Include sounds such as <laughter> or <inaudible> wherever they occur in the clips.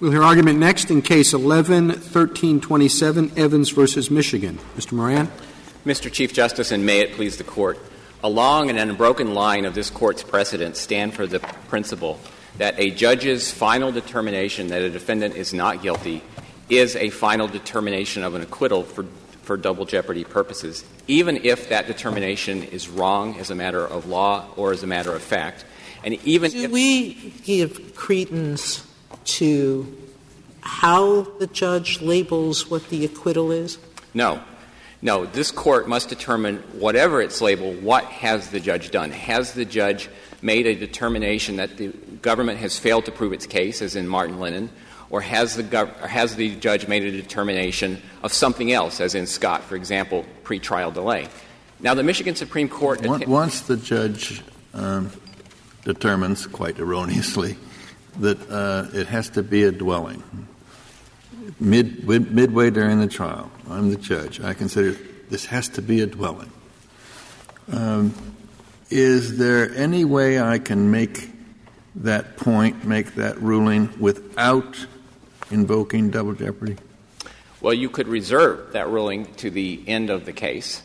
We'll hear argument next in Case 11-1327, Evans versus Michigan. Mr. Moran. Mr. Chief Justice, and may it please the Court, a long and unbroken line of this Court's precedents stand for the principle that a judge's final determination that a defendant is not guilty is a final determination of an acquittal for, for double jeopardy purposes, even if that determination is wrong as a matter of law or as a matter of fact. And even Do if we give credence to how the judge labels what the acquittal is? No. No, this court must determine whatever its label, what has the judge done? Has the judge made a determination that the government has failed to prove its case, as in Martin Linen, or has the, gov- or has the judge made a determination of something else, as in Scott, for example, pretrial delay? Now, the Michigan Supreme Court. Once- Once the judge um, determines, quite erroneously, that uh, it has to be a dwelling, mid, mid, midway during the trial, I'm the judge, I consider this has to be a dwelling. Um, is there any way I can make that point, make that ruling without invoking double jeopardy? Well, you could reserve that ruling to the end of the case.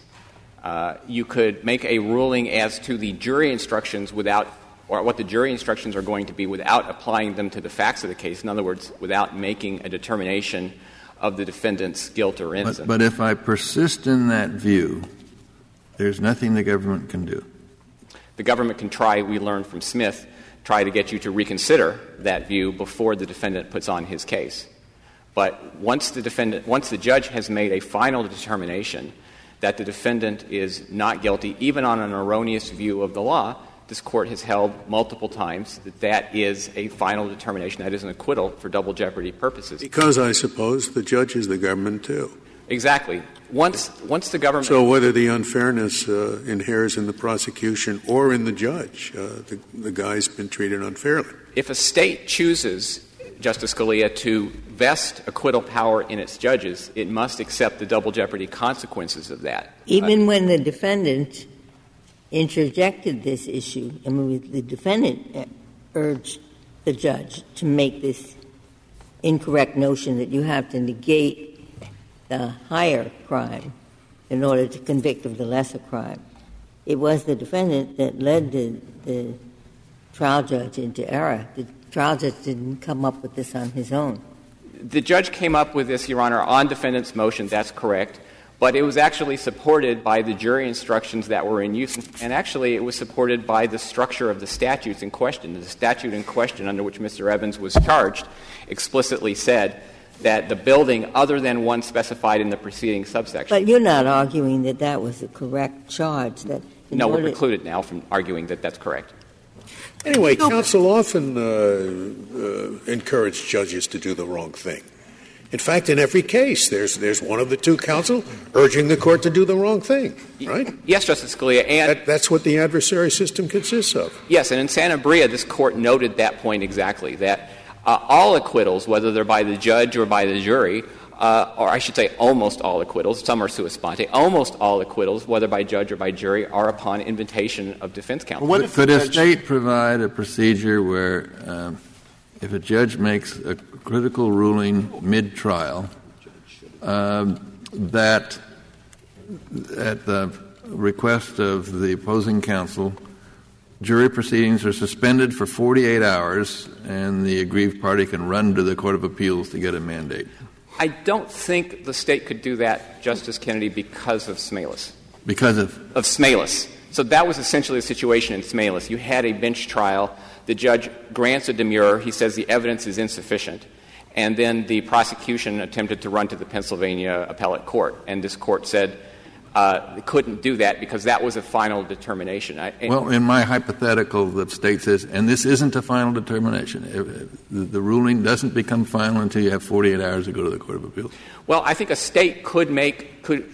Uh, you could make a ruling as to the jury instructions without, or what the jury instructions are going to be without applying them to the facts of the case. In other words, without making a determination of the defendant's guilt or innocence. But, but if I persist in that view, there's nothing the government can do. the government can try, we learned from Smith, try to get you to reconsider that view before the defendant puts on his case. But once the defendant, once the judge has made a final determination that the defendant is not guilty, even on an erroneous view of the law, this court has held multiple times that that is a final determination, that is an acquittal for double jeopardy purposes. Because I suppose the judge is the government too. Exactly. Once, once the government. So whether the unfairness uh, inheres in the prosecution or in the judge, uh, the, the guy's been treated unfairly. if a state chooses, Justice Scalia, to vest acquittal power in its judges, it must accept the double jeopardy consequences of that. Even when the defendant interjected this issue, I mean, the defendant uh, urged the judge to make this incorrect notion that you have to negate the higher crime in order to convict of the lesser crime. It was the defendant that led the, the trial judge into error. The trial judge didn't come up with this on his own. The judge came up with this, Your Honor, on defendant's motion, that's correct. But it was actually supported by the jury instructions that were in use, and actually it was supported by the structure of the statutes in question. The statute in question under which Mr. Evans was charged explicitly said that the building, other than one specified in the preceding subsection. But you're not arguing that that was the correct charge. That no, we're precluded now from arguing that that's correct. Anyway, counsel often uh, uh, encourage judges to do the wrong thing. In fact, in every case, there's, there's one of the two counsel urging the court to do the wrong thing, right? Yes, Justice Scalia, and That, that's what the adversary system consists of. Yes, and in Sanabria, this court noted that point exactly that uh, all acquittals, whether they're by the judge or by the jury, uh, or I should say almost all acquittals, some are sua sponte, almost all acquittals, whether by judge or by jury, are upon invitation of defense counsel. What if Could the a judge- state provide a procedure where, um, if a judge makes a critical ruling mid-trial, um, that at the request of the opposing counsel, jury proceedings are suspended for 48 hours, and the aggrieved party can run to the Court of Appeals to get a mandate? I don't think the state could do that, Justice Kennedy, because of Smalis. Because of of Smalis. So that was essentially the situation in Smalis. You had a bench trial. The judge grants a demurrer. He says the evidence is insufficient. And then the prosecution attempted to run to the Pennsylvania appellate court. And this court said uh, it couldn't do that because that was a final determination. I, Well, in my hypothetical, the state says, and this isn't a final determination. Uh, The the ruling doesn't become final until you have 48 hours to go to the Court of Appeals. well, I think a state could make, could,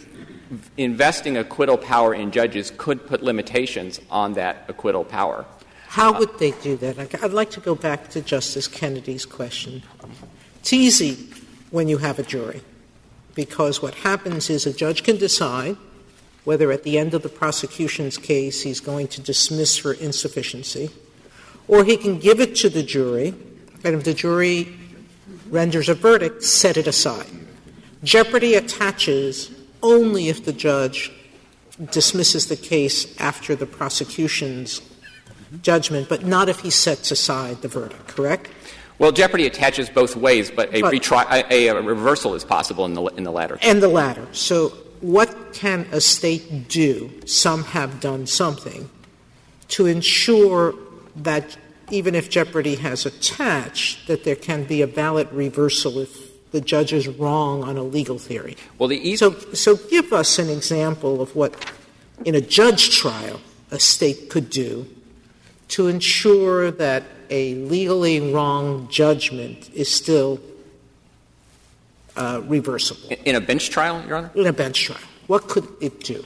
investing acquittal power in judges could put limitations on that acquittal power. How would they do that? I'd like to go back to Justice Kennedy's question. It's easy when you have a jury, because what happens is a judge can decide whether at the end of the prosecution's case he's going to dismiss for insufficiency, or he can give it to the jury, and if the jury renders a verdict, set it aside. Jeopardy attaches only if the judge dismisses the case after the prosecution's judgment, but not if he sets aside the verdict, correct? Well, jeopardy attaches both ways, but a, But- retri- a, a reversal is possible in the, in the latter. And the latter. So, what can a state do? Some have done something to ensure that even if jeopardy has attached, that there can be a valid reversal if the judge is wrong on a legal theory. Well, the easy, So, so give us an example of what, in a judge trial, a state could do to ensure that a legally wrong judgment is still uh, reversible in a bench trial, Your Honor? in a bench trial. What could it do?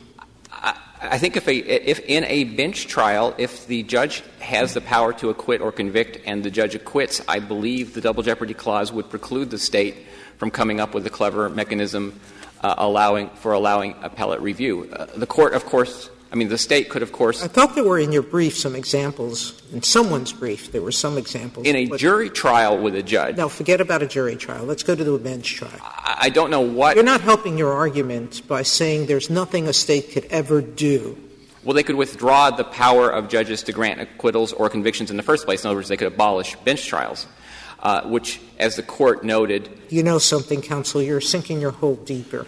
I think if, a, if in a bench trial, if the judge has the power to acquit or convict and the judge acquits, I believe the double jeopardy clause would preclude the state from coming up with a clever mechanism uh, allowing for allowing appellate review. Uh, the court, of course, I mean, the state could, of course, I thought there were in your brief some examples, in someone's brief, there were some examples. in a jury trial with a judge. No, forget about a jury trial. Let's go to the bench trial. I, I don't know what. You're not helping your argument by saying there's nothing a state could ever do. Well, they could withdraw the power of judges to grant acquittals or convictions in the first place. In other words, they could abolish bench trials, uh, which, as the court noted, You know something, counsel, you're sinking your hole deeper.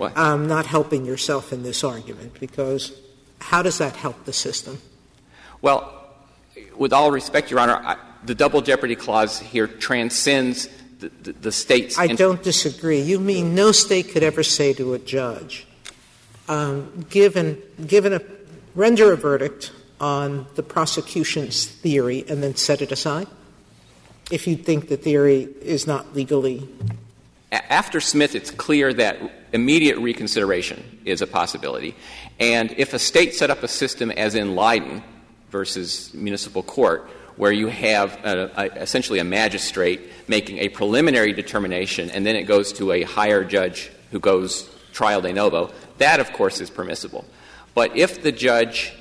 Um, not helping yourself in this argument, because how does that help the system? Well, with all respect, Your Honor, I, the double jeopardy clause here transcends the, the, the state's. I int- don't disagree. You mean no state could ever say to a judge, um, given, given a, render a verdict on the prosecution's theory and then set it aside? If you think the theory is not legally After Smith, it's clear that immediate reconsideration is a possibility. And if a state set up a system as in Lydon versus municipal court, where you have a, a, essentially a magistrate making a preliminary determination and then it goes to a higher judge who goes trial de novo, that, of course, is permissible. But if the judge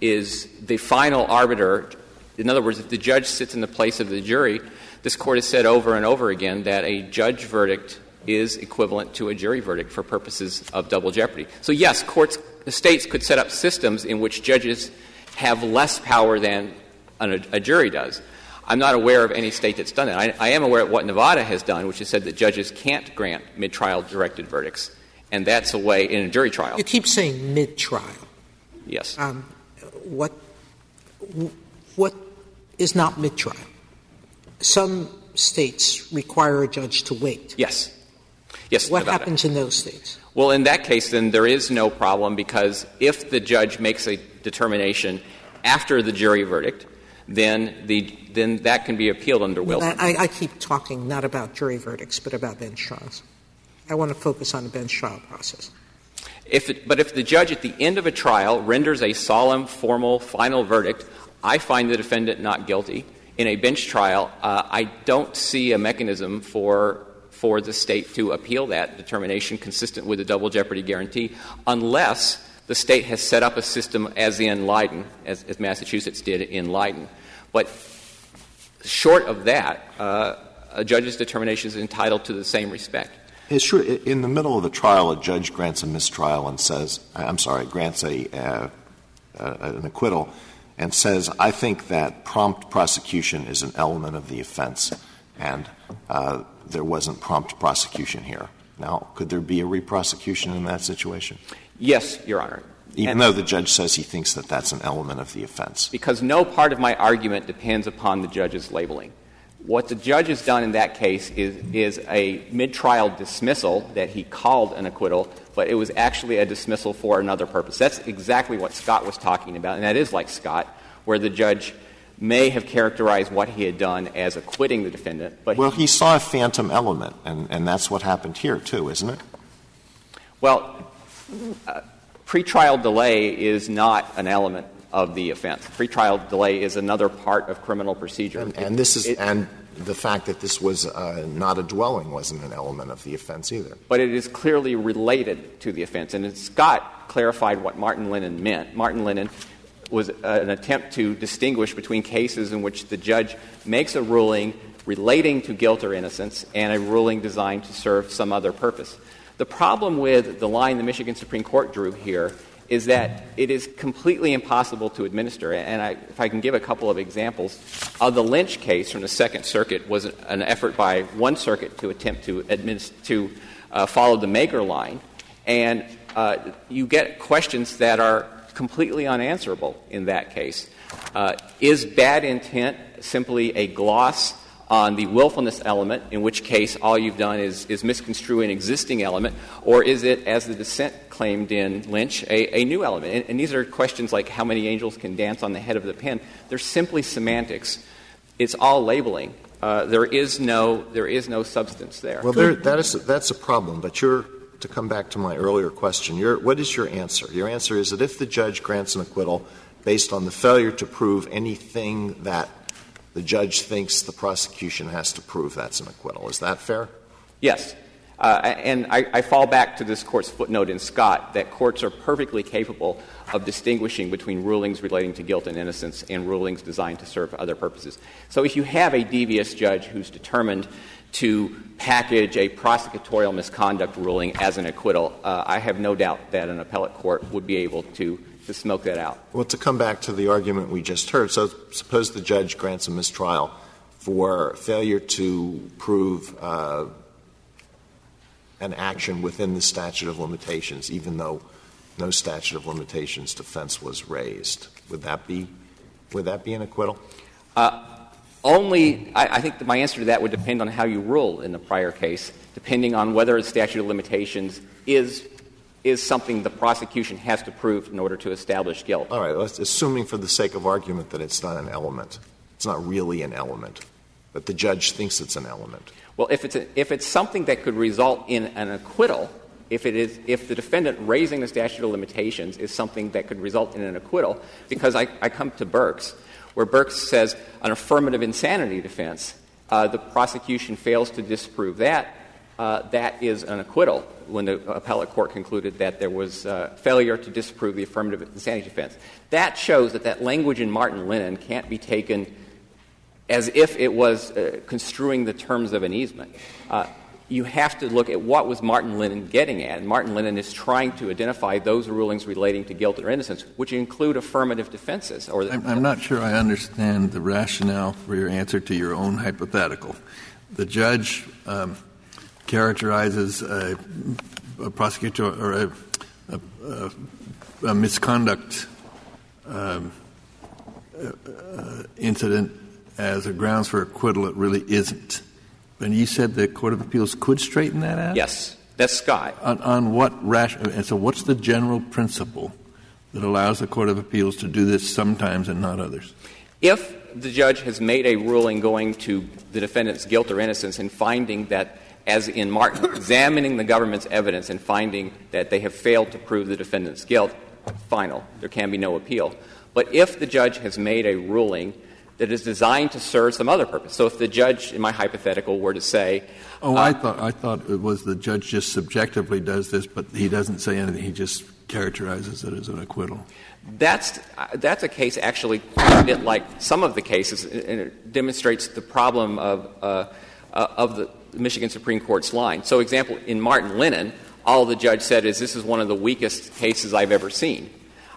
is the final arbiter, in other words, if the judge sits in the place of the jury, this court has said over and over again that a judge verdict is equivalent to a jury verdict for purposes of double jeopardy. So yes, courts, the states could set up systems in which judges have less power than a, a jury does. I'm not aware of any state that's done that. I, I am aware of what Nevada has done, which has said that judges can't grant mid-trial directed verdicts, and that's a way in a jury trial. You keep saying mid-trial. Yes. Um, what what is not mid-trial? Some states require a judge to wait. Yes. Yes. What Nevada. happens in those states? Well, in that case, then there is no problem because if the judge makes a determination after the jury verdict, then the then that can be appealed under Wilson. I, I keep talking not about jury verdicts, but about bench trials. I want to focus on the bench trial process. If it, but if the judge at the end of a trial renders a solemn, formal, final verdict, I find the defendant not guilty. In a bench trial, uh, I don't see a mechanism for for the state to appeal that determination consistent with the double jeopardy guarantee, unless the state has set up a system as in Lydon, as, as Massachusetts did in Lydon. But short of that, uh, a judge's determination is entitled to the same respect. In the middle of the trial, a judge grants a mistrial and says, I'm sorry, grants a, uh, an acquittal and says, I think that prompt prosecution is an element of the offense, and uh, there wasn't prompt prosecution here. Now, could there be a reprosecution in that situation? Yes, Your Honor. Even though the judge says he thinks that that's an element of the offense. because no part of my argument depends upon the judge's labeling. What the judge has done in that case is, is a mid-trial dismissal that he called an acquittal, but it was actually a dismissal for another purpose. That's exactly what Scott was talking about, and that is like Scott, where the judge may have characterized what he had done as acquitting the defendant, but Well, he saw a phantom element, and, and that's what happened here, too, isn't it? Well, uh, pretrial delay is not an element of the offense. Pretrial delay is another part of criminal procedure. And, and this is, It- and the fact that this was uh, not a dwelling wasn't an element of the offense either. but it is clearly related to the offense. And Scott clarified what Martin Linen meant. Martin Linen was uh, an attempt to distinguish between cases in which the judge makes a ruling relating to guilt or innocence and a ruling designed to serve some other purpose. The problem with the line the Michigan Supreme Court drew here is that it is completely impossible to administer. And I, if I can give a couple of examples, uh, the Lynch case from the Second Circuit was an effort by one circuit to attempt to, administ- to uh, follow the Mager line. And uh, you get questions that are completely unanswerable in that case. Uh, is bad intent simply a gloss on the willfulness element, in which case all you've done is, is misconstrue an existing element, or is it, as the dissent claimed in Lynch, a, a new element? And, and, these are questions like how many angels can dance on the head of the pin. They're simply semantics. It's all labeling. Uh, there is no there is no substance there. Well, there, that is that's a problem. But you're to come back to my earlier question. What is your answer? Your answer is that if the judge grants an acquittal based on the failure to prove anything that the judge thinks the prosecution has to prove that's an acquittal. Is that fair? Yes. Uh, and I, I, fall back to this court's footnote in Scott that courts are perfectly capable of distinguishing between rulings relating to guilt and innocence and rulings designed to serve other purposes. So if you have a devious judge who's determined to package a prosecutorial misconduct ruling as an acquittal, uh, I have no doubt that an appellate court would be able to, to smoke that out. Well, to come back to the argument we just heard, so suppose the judge grants a mistrial for failure to prove uh, an action within the statute of limitations, even though no statute of limitations defense was raised. Would that be would that be an acquittal? Uh, only, I, I think my answer to that would depend on how you rule in the prior case, depending on whether the statute of limitations is is something the prosecution has to prove in order to establish guilt. All right, let's, assuming for the sake of argument that it's not an element, it's not really an element, but the judge thinks it's an element. Well, if it's a, if it's something that could result in an acquittal, if it is if the defendant raising the statute of limitations is something that could result in an acquittal, because I, I come to Burks where Burks says an affirmative insanity defense, uh, the prosecution fails to disprove that, that is an acquittal when the appellate court concluded that there was uh, failure to disprove the affirmative insanity defense. That shows that that language in Martin Linen can't be taken as if it was uh, construing the terms of an easement. Uh, you have to look at what was Martin Linen getting at. And Martin Linen is trying to identify those rulings relating to guilt or innocence, which include affirmative defenses. I'm not sure I understand the rationale for your answer to your own hypothetical. The judge um, characterizes a, a, prosecutor or a, a, a misconduct um, uh, incident as a grounds for acquittal. It really isn't. And you said the Court of Appeals could straighten that out? Yes. That's Scott. On, on what rational? And so, what's the general principle that allows the Court of Appeals to do this sometimes and not others? If the judge has made a ruling going to the defendant's guilt or innocence and finding that, as in Martin, examining the government's evidence and finding that they have failed to prove the defendant's guilt, final. There can be no appeal. But if the judge has made a ruling that is designed to serve some other purpose. So if the judge, in my hypothetical, were to say, "Oh, uh, I thought I thought it was the judge just subjectively does this, but he doesn't say anything. He just characterizes it as an acquittal." That's uh, that's a case actually quite a bit like some of the cases, and it demonstrates the problem of uh, uh, of the Michigan Supreme Court's line. So, example, in Martin Linen, all the judge said is, "This is one of the weakest cases I've ever seen."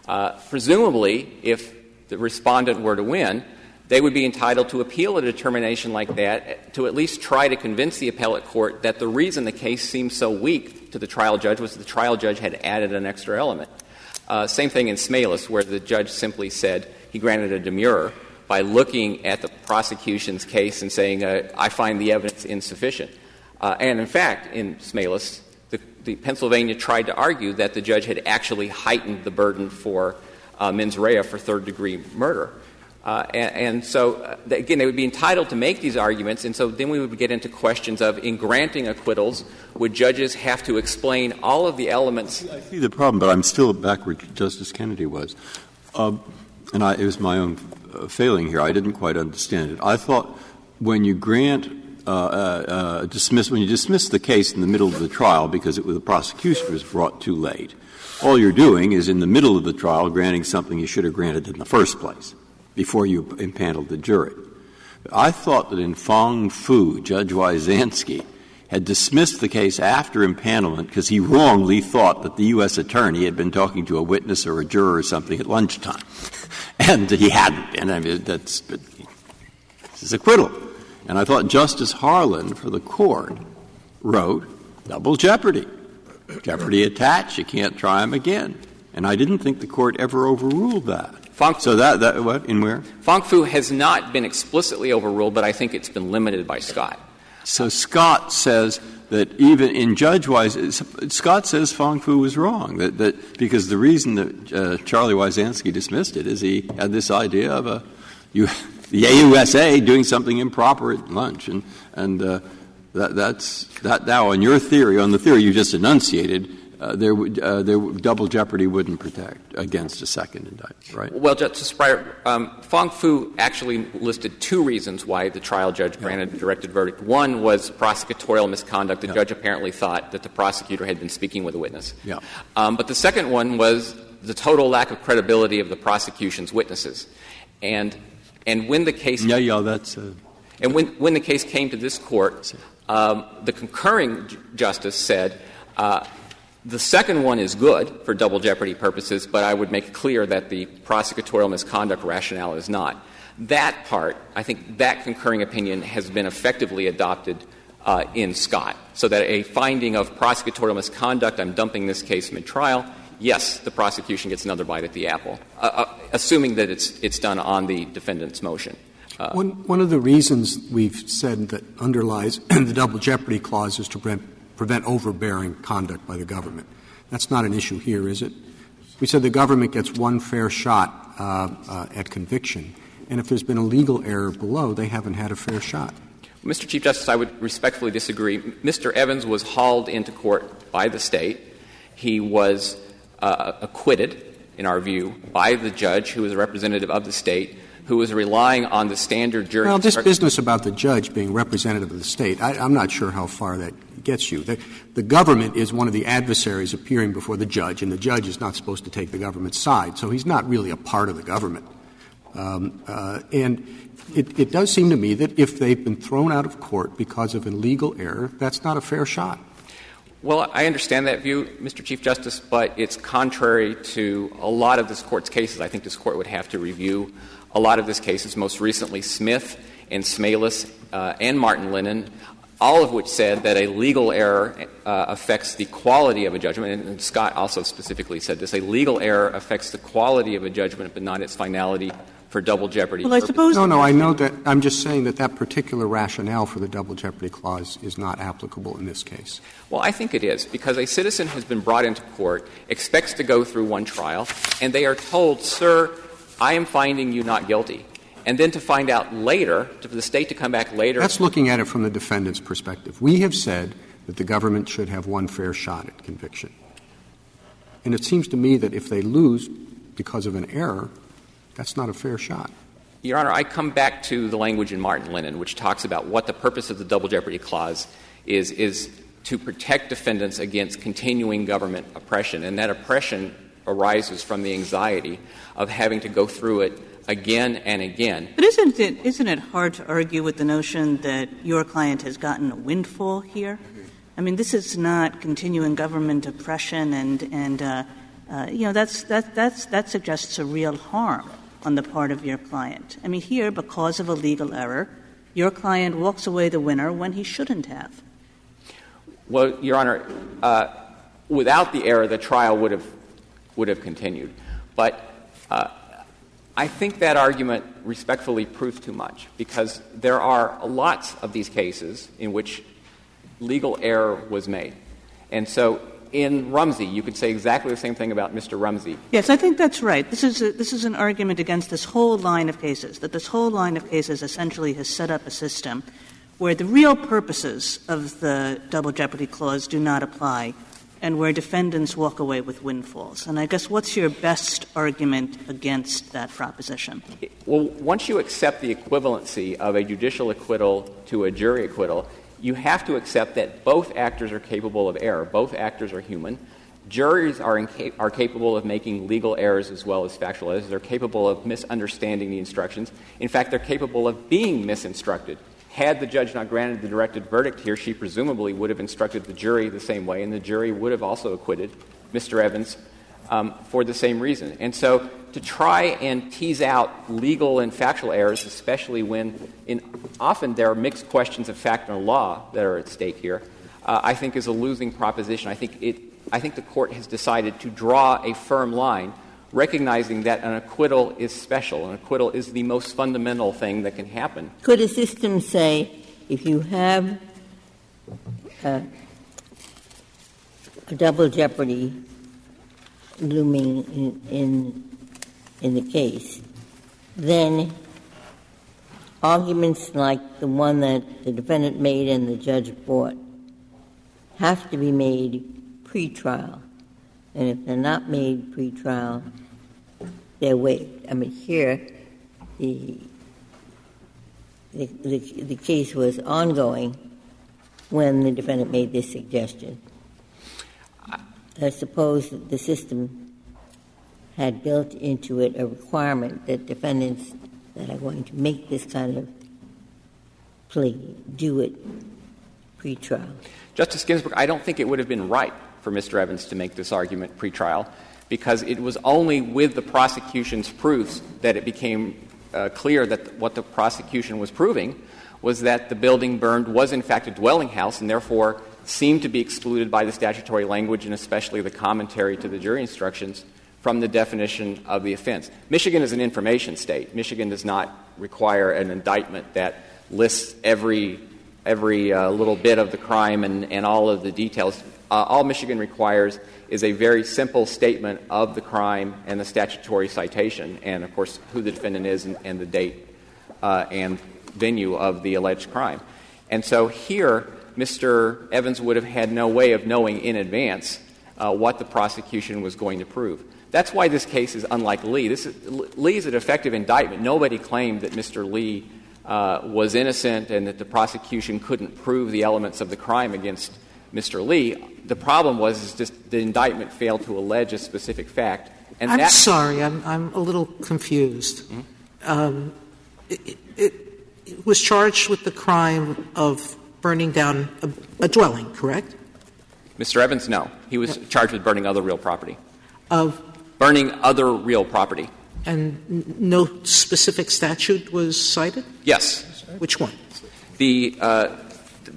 Uh, presumably, if the respondent were to win, they would be entitled to appeal a determination like that to at least try to convince the appellate court that the reason the case seemed so weak to the trial judge was the trial judge had added an extra element. Uh, same thing in Smalis, where the judge simply said he granted a demurrer by looking at the prosecution's case and saying, uh, I find the evidence insufficient. Uh, and in fact, in Smalis, the, the, Pennsylvania tried to argue that the judge had actually heightened the burden for uh, mens rea for third degree murder. Uh, and, and, so, uh, again, they would be entitled to make these arguments, and so then we would get into questions of, in granting acquittals, would judges have to explain all of the elements? I see the problem, but I'm still back where Justice Kennedy was. Um, and I, it was my own uh, failing here. I didn't quite understand it. I thought when you grant uh, uh, dismiss when you dismiss the case in the middle of the trial because it, the prosecution was brought too late, all you're doing is in the middle of the trial granting something you should have granted in the first place before you impaneled the jury. I thought that in Fong Foo, Judge Wyzanski had dismissed the case after impanelment because he wrongly thought that the U.S. attorney had been talking to a witness or a juror or something at lunchtime. <laughs> and he hadn't. And I mean, that's this is acquittal. And I thought Justice Harlan for the court wrote double jeopardy. Jeopardy attached, you can't try him again. And I didn't think the court ever overruled that. Fong, So that, that what, in where? Fong Foo has not been explicitly overruled, but I think it's been limited by Scott. So Scott says that even in Judge Wise, Scott says Fong Foo was wrong, that, that because the reason that uh, Charlie Wyzanski dismissed it is he had this idea of a, you, the AUSA doing something improper at lunch, and, and uh, that, that's, that now on your theory, on the theory you just enunciated, there, would, uh, there, double jeopardy wouldn't protect against a second indictment, right? Well, Justice Breyer, um, Fong Foo actually listed two reasons why the trial judge granted a directed verdict. One was prosecutorial misconduct. The judge apparently thought that the prosecutor had been speaking with a witness. Yeah. Um, but the second one was the total lack of credibility of the prosecution's witnesses. And, and when the case Yeah, yeah, that's. Uh, And when, when the case came to this court, um, the concurring justice said, uh, the second one is good for double jeopardy purposes, but I would make clear that the prosecutorial misconduct rationale is not. That part, I think that concurring opinion has been effectively adopted uh, in Scott, so that a finding of prosecutorial misconduct, I'm dumping this case mid trial, yes, the prosecution gets another bite at the apple, uh, uh, assuming that it's, it's done on the defendant's motion. Uh, One, one of the reasons we've said that underlies <clears throat> the double jeopardy clause is to prevent, prevent overbearing conduct by the government. That's not an issue here, is it? We said the government gets one fair shot uh, uh, at conviction, and if there's been a legal error below, they haven't had a fair shot. Mr. Chief Justice, I would respectfully disagree. Mr. Evans was hauled into court by the State. He was uh, acquitted, in our view, by the judge who was a representative of the State, who was relying on the standard jury. Well, this business about the judge being representative of the state, I, I'm not sure how far that gets you. The, the government is one of the adversaries appearing before the judge, and the judge is not supposed to take the government's side, so he's not really a part of the government. Um, uh, and it, it does seem to me that if they've been thrown out of court because of an illegal error, that's not a fair shot. Well, I understand that view, Mr. Chief Justice, but it's contrary to a lot of this Court's cases. I think this Court would have to review a lot of this cases, most recently Smith and Smalis uh, and Martin Linen, all of which said that a legal error uh, affects the quality of a judgment. And, and Scott also specifically said this a legal error affects the quality of a judgment, but not its finality for double jeopardy. Well, I suppose No, no, I know that. I'm just saying that that particular rationale for the double jeopardy clause is not applicable in this case. Well, I think it is, because a citizen has been brought into court, expects to go through one trial, and they are told, sir, I am finding you not guilty. And then to find out later, to, for the State to come back later. That's looking at it from the defendant's perspective. We have said that the government should have one fair shot at conviction. And it seems to me that if they lose because of an error, that's not a fair shot. Your Honor, I come back to the language in Martin Linen, which talks about what the purpose of the double jeopardy clause is, is to protect defendants against continuing government oppression. And that oppression arises from the anxiety of having to go through it again and again. But isn't it, isn't it hard to argue with the notion that your client has gotten a windfall here? I mean, this is not continuing government oppression, and, and uh, uh, you know, that's, that, that's, that suggests a real harm on the part of your client. I mean, here, because of a legal error, your client walks away the winner when he shouldn't have. Well, Your Honor, uh, without the error, the trial would have, would have continued. But uh, I think that argument respectfully proves too much, because there are lots of these cases in which legal error was made. And so in Rumsey, you could say exactly the same thing about Mr. Rumsey. Yes, I think that's right. This is, a, this is an argument against this whole line of cases, that this whole line of cases essentially has set up a system where the real purposes of the double jeopardy clause do not apply and where defendants walk away with windfalls. And I guess what's your best argument against that proposition? Well, once you accept the equivalency of a judicial acquittal to a jury acquittal, you have to accept that both actors are capable of error. Both actors are human. Juries are, inca- are capable of making legal errors as well as factual errors. They're capable of misunderstanding the instructions. In fact, they're capable of being misinstructed. Had the judge not granted the directed verdict here, she presumably would have instructed the jury the same way, and the jury would have also acquitted Mr. Evans um, for the same reason. And so to try and tease out legal and factual errors, especially when in, often there are mixed questions of fact and law that are at stake here, uh, I think is a losing proposition. I think, it, I think the court has decided to draw a firm line, recognizing that an acquittal is special. An acquittal is the most fundamental thing that can happen. Could a system say if you have a, a double jeopardy looming in, in, in the case, then arguments like the one that the defendant made and the judge brought have to be made pre-trial. And if they're not made pre-trial, they're waived. I mean, here, the, the, the, the case was ongoing when the defendant made this suggestion. I suppose the system had built into it a requirement that defendants that are going to make this kind of plea do it pre-trial. Justice Ginsburg, I don't think it would have been right for Mr. Evans to make this argument pre-trial because it was only with the prosecution's proofs that it became uh, clear that what the prosecution was proving was that the building burned was in fact a dwelling house and therefore seemed to be excluded by the statutory language and especially the commentary to the jury instructions from the definition of the offense. Michigan is an information state. Michigan does not require an indictment that lists every every uh, little bit of the crime and, and all of the details. Uh, all Michigan requires is a very simple statement of the crime and the statutory citation, and of course, who the defendant is and, and the date uh, and venue of the alleged crime. And so here, Mr. Evans would have had no way of knowing in advance uh, what the prosecution was going to prove. That's why this case is unlike Lee. This is, Lee is a defective indictment. Nobody claimed that Mr. Lee uh, was innocent and that the prosecution couldn't prove the elements of the crime against Mr. Lee. The problem was is just the indictment failed to allege a specific fact. And I'm sorry, I'm, I'm a little confused. Mm-hmm. Um, it, it, it, was charged with the crime of burning down a, a dwelling, correct? Mr. Evans, no. He was yeah. charged with burning other real property. Of burning other real property. And no specific statute was cited? Yes. Which one? The uh,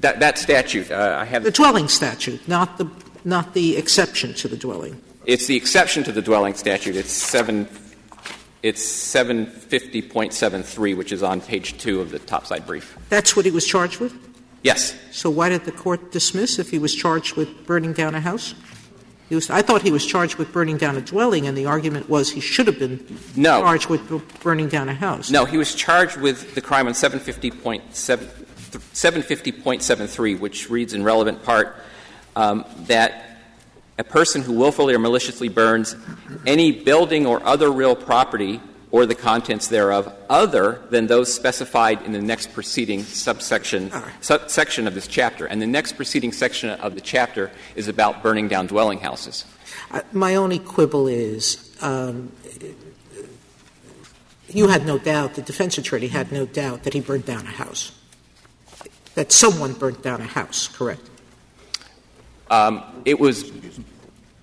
that, that statute. Uh, I have the dwelling statute, not the not the exception to the dwelling. It's the exception to the dwelling statute. It's seven. It's 750.73, which is on page two of the topside brief. That's what he was charged with? Yes. So why did the court dismiss if he was charged with burning down a house? Was, I thought he was charged with burning down a dwelling, and the argument was he should have been no. charged with burning down a house. No, he was charged with the crime on 750.73, which reads in relevant part um, that a person who willfully or maliciously burns any building or other real property or the contents thereof other than those specified in the next preceding subsection section of this chapter. And the next preceding section of the chapter is about burning down dwelling houses. Uh, my only quibble is um, you had no doubt, the defense attorney had no doubt that he burned down a house, that someone burned down a house, correct? Um, it was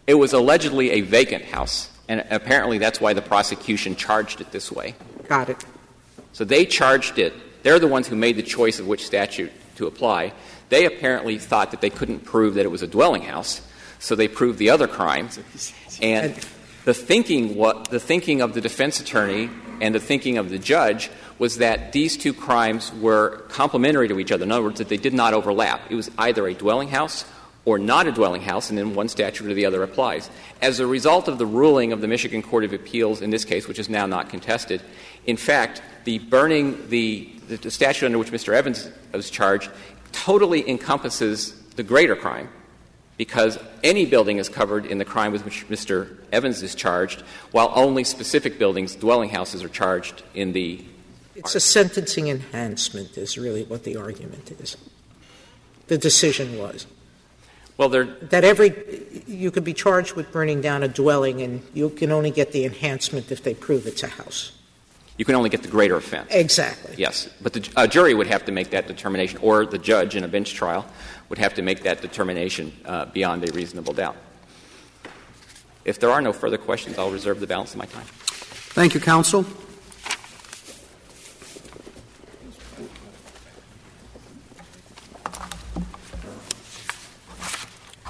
it was allegedly a vacant house. And apparently that's why the prosecution charged it this way. Got it. So they charged it. They're the ones who made the choice of which statute to apply. They apparently thought that they couldn't prove that it was a dwelling house, so they proved the other crime. And the thinking, what, the thinking of the defense attorney and the thinking of the judge was that these two crimes were complementary to each other. In other words, that they did not overlap. It was either a dwelling house or not a dwelling house, and then one statute or the other applies. As a result of the ruling of the Michigan Court of Appeals in this case, which is now not contested, in fact, the burning, the, the statute under which Mr. Evans was charged totally encompasses the greater crime because any building is covered in the crime with which Mr. Evans is charged, while only specific buildings, dwelling houses, are charged in the. It's a sentencing enhancement, is really what the argument is. The decision was. Well, there, That every, you could be charged with burning down a dwelling, and you can only get the enhancement if they prove it's a house. you can only get the greater offense. Exactly. Yes, but the a jury would have to make that determination, or the judge in a bench trial would have to make that determination uh, beyond a reasonable doubt. If there are no further questions, I'll reserve the balance of my time. Thank you, counsel.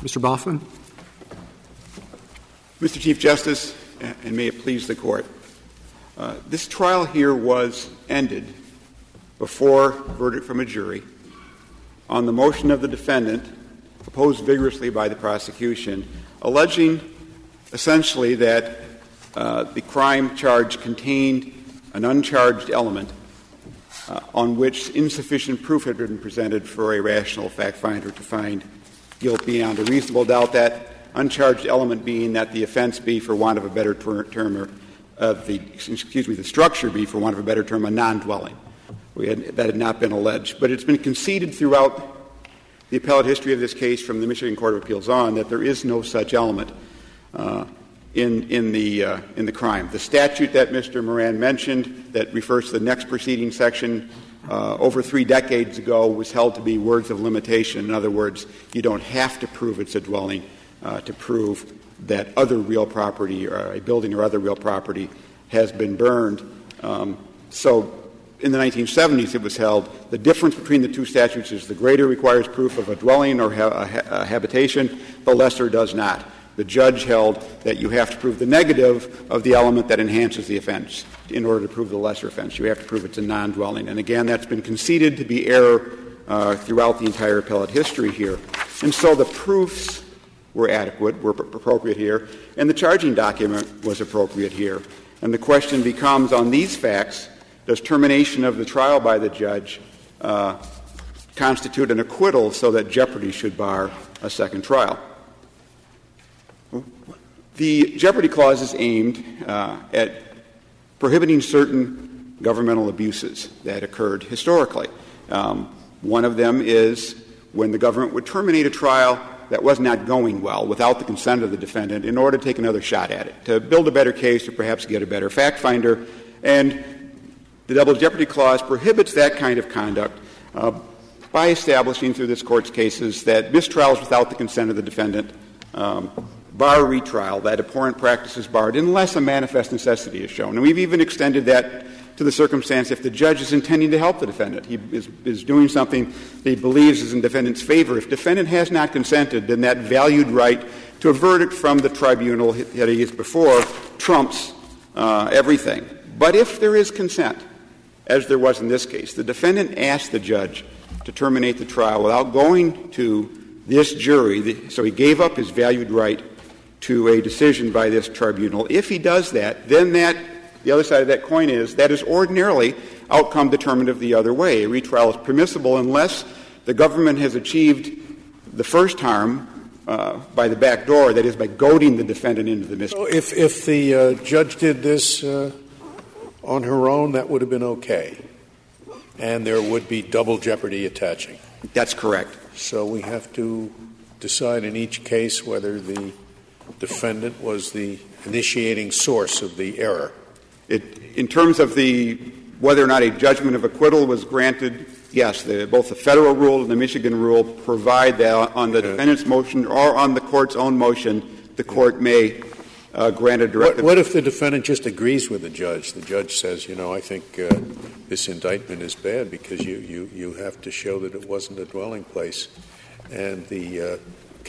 Mr. Boffin. Mr. Chief Justice, and may it please the Court, uh, this trial here was ended before verdict from a jury on the motion of the defendant, opposed vigorously by the prosecution, alleging essentially that uh, the crime charge contained an uncharged element uh, on which insufficient proof had been presented for a rational fact finder to find guilt beyond a reasonable doubt. That uncharged element being that the offense be, for want of a better ter- term, or of the excuse me, the structure be, for want of a better term, a non-dwelling. That had not been alleged, but it's been conceded throughout the appellate history of this case, from the Michigan Court of Appeals on, that there is no such element. Uh, in, in, the, uh, in the crime. The statute that Mr. Moran mentioned, that refers to the next preceding section, uh, over three decades ago was held to be words of limitation. In other words, you don't have to prove it's a dwelling uh, to prove that other real property, or a building or other real property, has been burned. Um, so in the 1970s it was held the difference between the two statutes is the greater requires proof of a dwelling or ha- a, ha- a habitation, the lesser does not the judge held that you have to prove the negative of the element that enhances the offense in order to prove the lesser offense. You have to prove it's a non dwelling. And again, that's been conceded to be error uh, throughout the entire appellate history here. And so the proofs were adequate, were appropriate here, and the charging document was appropriate here. And the question becomes on these facts does termination of the trial by the judge uh, constitute an acquittal so that jeopardy should bar a second trial? The Jeopardy Clause is aimed uh, at prohibiting certain governmental abuses that occurred historically. Um, one of them is when the government would terminate a trial that was not going well without the consent of the defendant in order to take another shot at it, to build a better case or perhaps get a better fact finder. And the Double Jeopardy Clause prohibits that kind of conduct uh, by establishing through this Court's cases that mistrials without the consent of the defendant um, bar retrial, that abhorrent practice is barred unless a manifest necessity is shown. And we've even extended that to the circumstance if the judge is intending to help the defendant. He is, is doing something that he believes is in defendant's favor. If defendant has not consented, then that valued right to a verdict from the tribunal that he is before trumps uh, everything. But if there is consent, as there was in this case, the defendant asked the judge to terminate the trial without going to this jury, so he gave up his valued right to a decision by this tribunal. If he does that, then that, the other side of that coin is, that is ordinarily outcome determinative the other way. A retrial is permissible unless the government has achieved the first harm uh, by the back door, that is, by goading the defendant into the mischief. So if, if the uh, judge did this uh, on her own, that would have been okay. And there would be double jeopardy attaching. That's correct. So we have to decide in each case whether the defendant was the initiating source of the error. It, in terms of the whether or not a judgment of acquittal was granted, yes, the, both the federal rule and the Michigan rule provide that on the defendant's motion or on the court's own motion, the court may uh, grant a direct. What, what, if the defendant just agrees with the judge? The judge says, you know, I think uh, this indictment is bad because you, you, you have to show that it wasn't a dwelling place. And the uh,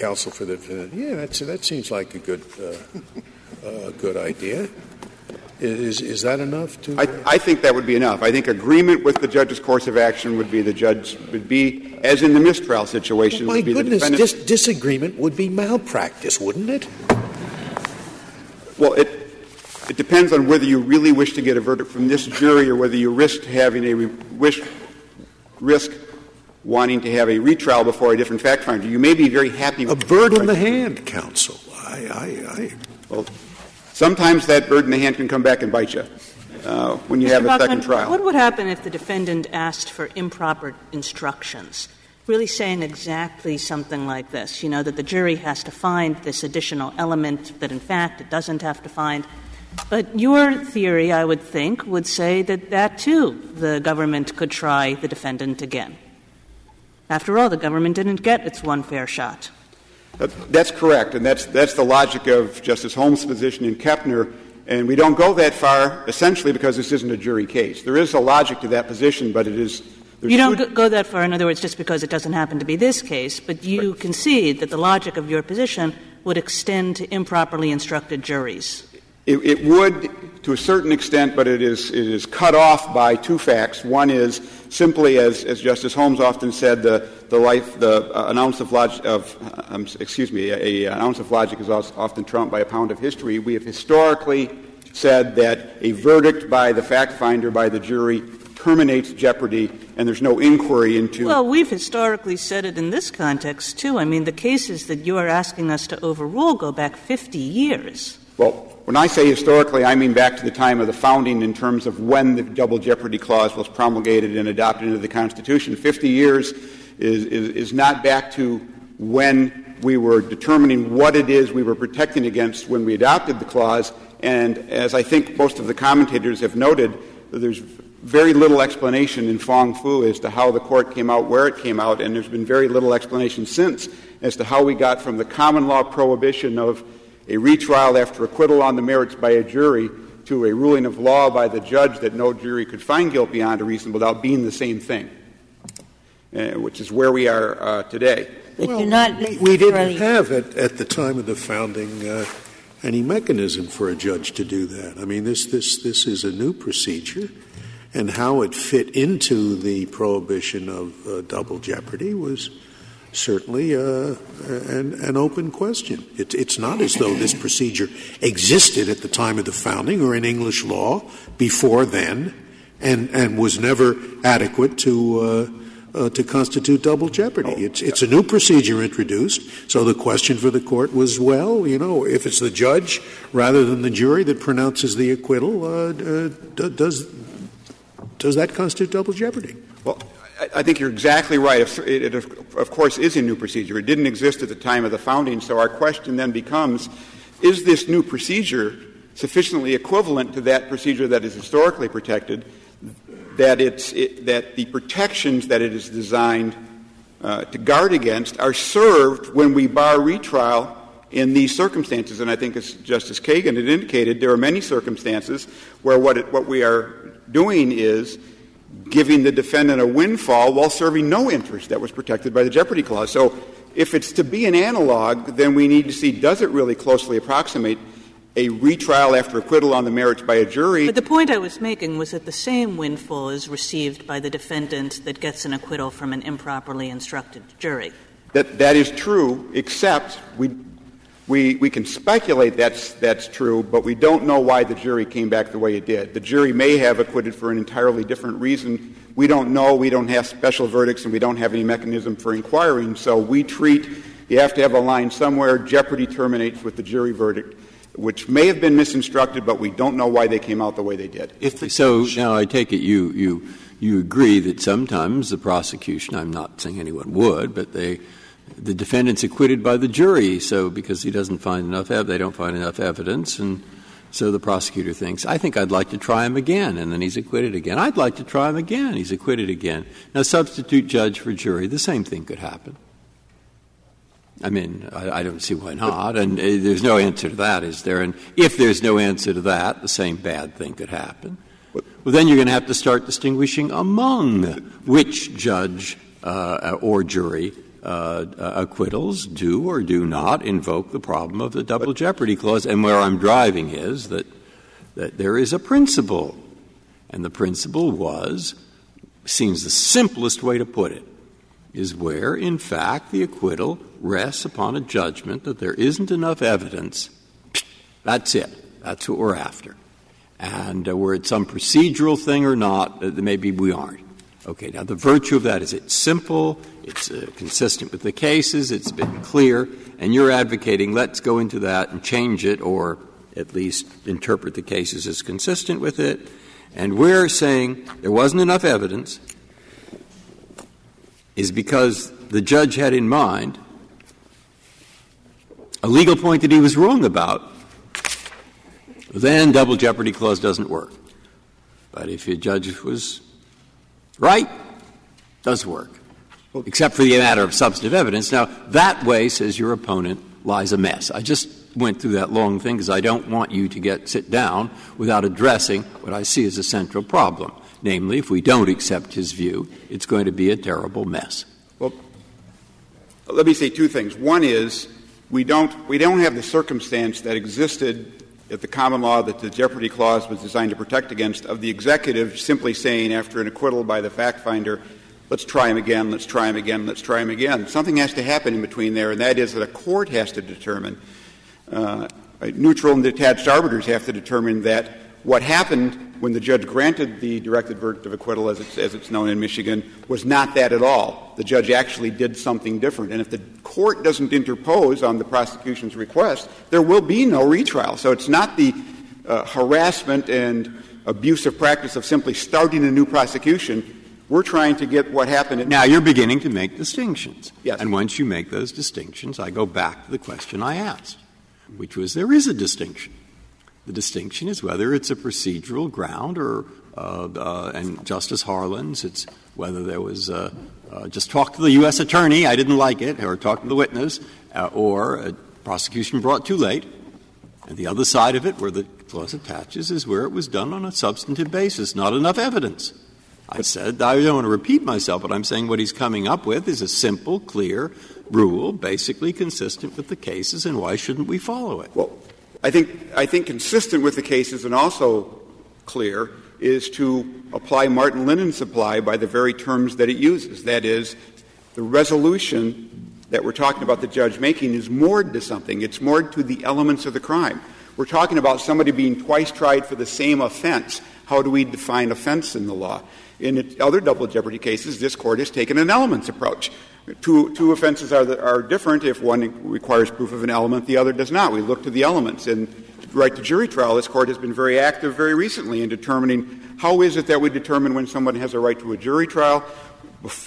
counsel for the defendant, yeah, that's, that seems like a good, uh, uh, good idea. Is, is that enough to? I, I, think that would be enough. I think agreement with the judge's course of action would be the judge would be, as in the mistrial situation, well, my goodness, dis- disagreement would be malpractice, wouldn't it? Well, it it depends on whether you really wish to get a verdict from this jury or whether you risk having a re- wish risk wanting to have a retrial before a different fact finder. You may be very happy with a bird in the hand, counsel. I, I, I well, sometimes that bird in the hand can come back and bite you. Uh, when you Mr. have Baughman, a second trial. What would happen if the defendant asked for improper instructions? really saying exactly something like this, you know, that the jury has to find this additional element that, in fact, it doesn't have to find. But your theory, I would think, would say that that, too, the government could try the defendant again. After all, the government didn't get its one fair shot. Uh, that's correct, and that's, that's the logic of Justice Holmes' position in Kepner. And we don't go that far, essentially, because this isn't a jury case. There is a logic to that position, but it is. You don't go that far, in other words, just because it doesn't happen to be this case, but you right. concede that the logic of your position would extend to improperly instructed juries. It, it, would, to a certain extent, but it is, it is cut off by two facts. One is simply, as, as Justice Holmes often said, the, the life, the uh, an ounce of logic, of, um, excuse me, a, a, an ounce of logic is often trumped by a pound of history. We have historically said that a verdict by the fact finder, by the jury, terminates jeopardy, and there's no inquiry into. Well, we've historically said it in this context, too. I mean, the cases that you are asking us to overrule go back 50 years. Well, when I say historically, I mean back to the time of the founding in terms of when the double jeopardy clause was promulgated and adopted into the Constitution. 50 years is, is, is not back to when we were determining what it is we were protecting against when we adopted the clause. And as I think most of the commentators have noted, there's very little explanation in Fong Foo as to how the court came out, where it came out, and there's been very little explanation since as to how we got from the common law prohibition of a retrial after acquittal on the merits by a jury to a ruling of law by the judge that no jury could find guilt beyond a reasonable doubt being the same thing, uh, which is where we are uh, today. But well, not we didn't have at, at the time of the founding uh, any mechanism for a judge to do that. I mean, this, this, this is a new procedure and how it fit into the prohibition of uh, double jeopardy was certainly uh, an, an, open question. It, it's not as though this procedure existed at the time of the founding or in English law before then and, and was never adequate to. Uh, uh, to constitute double jeopardy. Oh, it's, it's a new procedure introduced. So the question for the court was, well, you know, if it's the judge rather than the jury that pronounces the acquittal, uh, uh, does does that constitute double jeopardy? Well, I think you're exactly right. It, of course, is a new procedure. It didn't exist at the time of the founding, so our question then becomes is this new procedure sufficiently equivalent to that procedure that is historically protected, that, it's, it, that the protections that it is designed uh, to guard against are served when we bar retrial in these circumstances? And I think, as Justice Kagan had indicated, there are many circumstances where what, it, what we are doing is giving the defendant a windfall while serving no interest that was protected by the Jeopardy Clause. So if it's to be an analog, then we need to see does it really closely approximate a retrial after acquittal on the merits by a jury. But the point I was making was that the same windfall is received by the defendant that gets an acquittal from an improperly instructed jury. That, that is true, except we we, we can speculate that's, that's true, but we don't know why the jury came back the way it did. The jury may have acquitted for an entirely different reason. We don't know. We don't have special verdicts, and we don't have any mechanism for inquiring. So we treat you have to have a line somewhere. Jeopardy terminates with the jury verdict, which may have been misinstructed, but we don't know why they came out the way they did. If so, now I take it you you you agree that sometimes the prosecution. I'm not saying anyone would, but they the defendant's acquitted by the jury, so because he doesn't find enough they don't find enough evidence, and so the prosecutor thinks, I think I'd like to try him again, and then he's acquitted again. I'd like to try him again, he's acquitted again. Now, substitute judge for jury, the same thing could happen. I mean, I, I don't see why not, and uh, there's no answer to that, is there? And if there's no answer to that, the same bad thing could happen. Well, then you're going to have to start distinguishing among which judge uh, or jury acquittals do or do not invoke the problem of the double jeopardy clause. And where I'm driving is that, that there is a principle, and the principle was, seems the simplest way to put it, is where, in fact, the acquittal rests upon a judgment that there isn't enough evidence. That's it. That's what we're after. And uh, where it's some procedural thing or not, uh, maybe we aren't. Okay, now the virtue of that is it's simple, it's uh, consistent with the cases, it's been clear, and you're advocating let's go into that and change it or at least interpret the cases as consistent with it. And we're saying there wasn't enough evidence is because the judge had in mind a legal point that he was wrong about, then double jeopardy clause doesn't work. But if your judge was right, does work, except for the matter of substantive evidence. Now, that way, says your opponent, lies a mess. I just went through that long thing because I don't want you to get sit down without addressing what I see as a central problem. Namely, if we don't accept his view, it's going to be a terrible mess. Well, let me say two things. One is we don't, we don't have the circumstance that existed at the common law that the Jeopardy Clause was designed to protect against of the executive simply saying after an acquittal by the fact finder, let's try him again, let's try him again, let's try him again. Something has to happen in between there, and that is that a court has to determine, uh, neutral and detached arbiters have to determine that what happened when the judge granted the directed verdict of acquittal, as it's, as it's known in Michigan, was not that at all. The judge actually did something different. And if the court doesn't interpose on the prosecution's request, there will be no retrial. So it's not the uh, harassment and abusive practice of simply starting a new prosecution. We're trying to get what happened. now you're beginning to make distinctions. Yes. And once you make those distinctions, I go back to the question I asked, which was there is a distinction. The distinction is whether it's a procedural ground or, uh, uh, and Justice Harlan's, it's whether there was uh, just talk to the U.S. attorney, I didn't like it, or talk to the witness, or a prosecution brought too late. And the other side of it, where the clause attaches, is where it was done on a substantive basis, not enough evidence. I said, I don't want to repeat myself, but I'm saying what he's coming up with is a simple, clear rule, basically consistent with the cases, and why shouldn't we follow it? Well, I think, I think consistent with the cases and also clear is to apply Martin Linen supply by the very terms that it uses. That is, the resolution that we're talking about the judge making is moored to something. It's moored to the elements of the crime. We're talking about somebody being twice tried for the same offense. How do we define offense in the law? In other double jeopardy cases, this court has taken an elements approach. Two, two offenses are, are different. If one requires proof of an element, the other does not. We look to the elements. And right to jury trial, this court has been very active very recently in determining how is it that we determine when someone has a right to a jury trial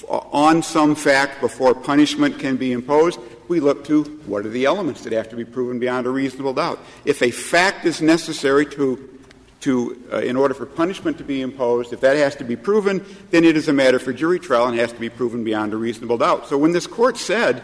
on some fact before punishment can be imposed. We look to what are the elements that have to be proven beyond a reasonable doubt. If a fact is necessary to to, uh, in order for punishment to be imposed, if that has to be proven, then it is a matter for jury trial and has to be proven beyond a reasonable doubt. So when this court said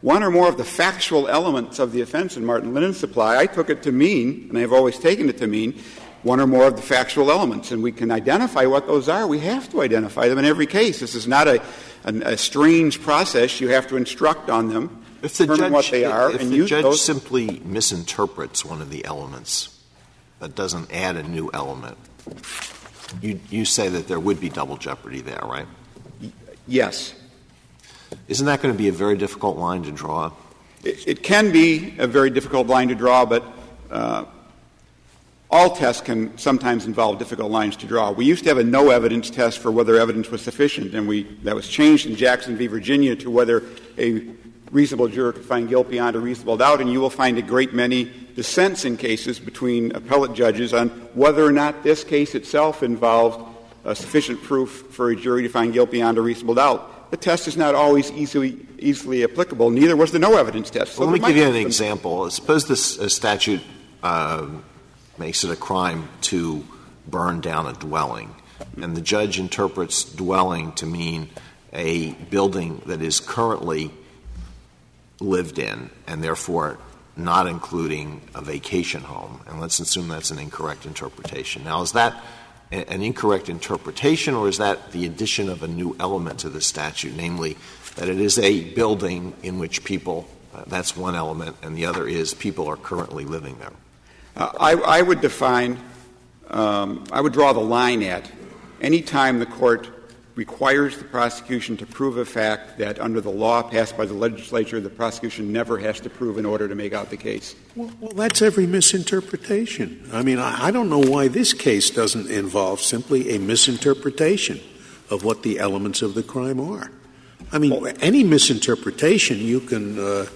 one or more of the factual elements of the offense in Martin Linen Supply, I took it to mean, and I've always taken it to mean, one or more of the factual elements. And we can identify what those are. We have to identify them in every case. This is not a, a, a strange process. You have to instruct on them, if the determine judge, what they are, if and the judge those. simply misinterprets one of the elements that doesn't add a new element, you, you say that there would be double jeopardy there, right? Yes. Isn't that going to be a very difficult line to draw? It, it can be a very difficult line to draw, but uh, all tests can sometimes involve difficult lines to draw. We used to have a no evidence test for whether evidence was sufficient, and we, that was changed in Jackson v. Virginia to whether a reasonable juror could find guilt beyond a reasonable doubt, and you will find a great many dissents in cases between appellate judges on whether or not this case itself involved sufficient proof for a jury to find guilt beyond a reasonable doubt. The test is not always easily, easily applicable. Neither was the no evidence test. So let me give you an example. Suppose this uh, statute uh, makes it a crime to burn down a dwelling, and the judge interprets dwelling to mean a building that is currently lived in and therefore not including a vacation home. And let's assume that's an incorrect interpretation. Now, is that an incorrect interpretation, or is that the addition of a new element to the statute, namely that it is a building in which people, uh, that's one element, and the other is people are currently living there? Uh, I, I would define, um, I would draw the line at any time the court requires the prosecution to prove a fact that under the law passed by the legislature, the prosecution never has to prove in order to make out the case. Well, well, that's every misinterpretation. I mean, I, I don't know why this case doesn't involve simply a misinterpretation of what the elements of the crime are. I mean, any misinterpretation you can uh,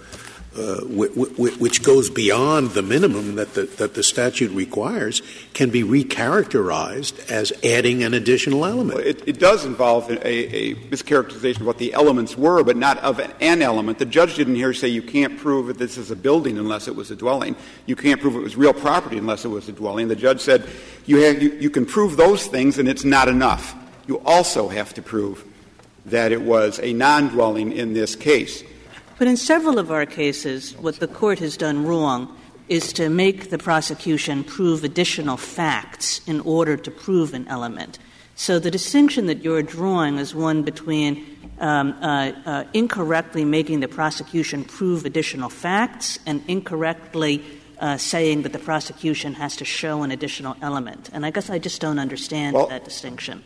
uh, which goes beyond the minimum that the, that the statute requires, can be recharacterized as adding an additional element. It, it, does involve a, a, mischaracterization of what the elements were, but not of an, an, element. The judge didn't here say you can't prove that this is a building unless it was a dwelling. You can't prove it was real property unless it was a dwelling. The judge said you, have, you, you can prove those things and it's not enough. You also have to prove that it was a non dwelling in this case. But in several of our cases, what the court has done wrong is to make the prosecution prove additional facts in order to prove an element. So the distinction that you're drawing is one between um, uh, uh, incorrectly making the prosecution prove additional facts and incorrectly uh, saying that the prosecution has to show an additional element. And I guess I just don't understand well, that distinction.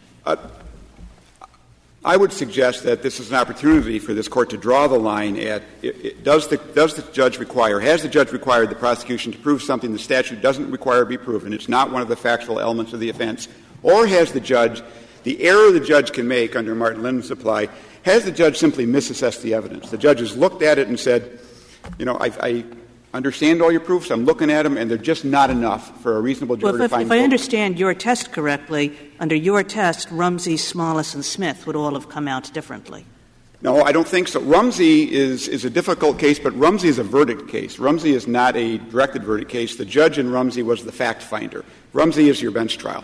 I would suggest that this is an opportunity for this court to draw the line at it, it, does, the, does the judge require, has the judge required the prosecution to prove something the statute doesn't require be proven? It's not one of the factual elements of the offense. Or has the judge, the error the judge can make under Martin Linen Supply, has the judge simply misassessed the evidence? The judge has looked at it and said, you know, I, I understand all your proofs, I'm looking at them, and they're just not enough for a reasonable jury well, if, to find. If I understand your test correctly, under your test, Rumsey, Smalis, and Smith would all have come out differently. No, I don't think so. Rumsey is, is a difficult case, but Rumsey is a verdict case. Rumsey is not a directed verdict case. The judge in Rumsey was the fact finder. Rumsey is your bench trial.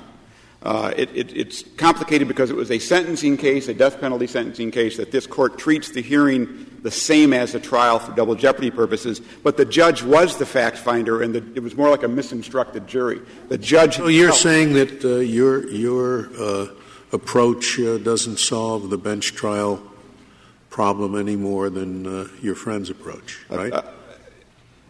Uh, it, it, it's complicated because it was a sentencing case, a death penalty sentencing case, that this court treats the hearing the same as a trial for double jeopardy purposes. But the judge was the fact finder, and the, it was more like a misinstructed jury. The judge. So you're saying that uh, your your uh, approach uh, doesn't solve the bench trial problem any more than uh, your friend's approach, right?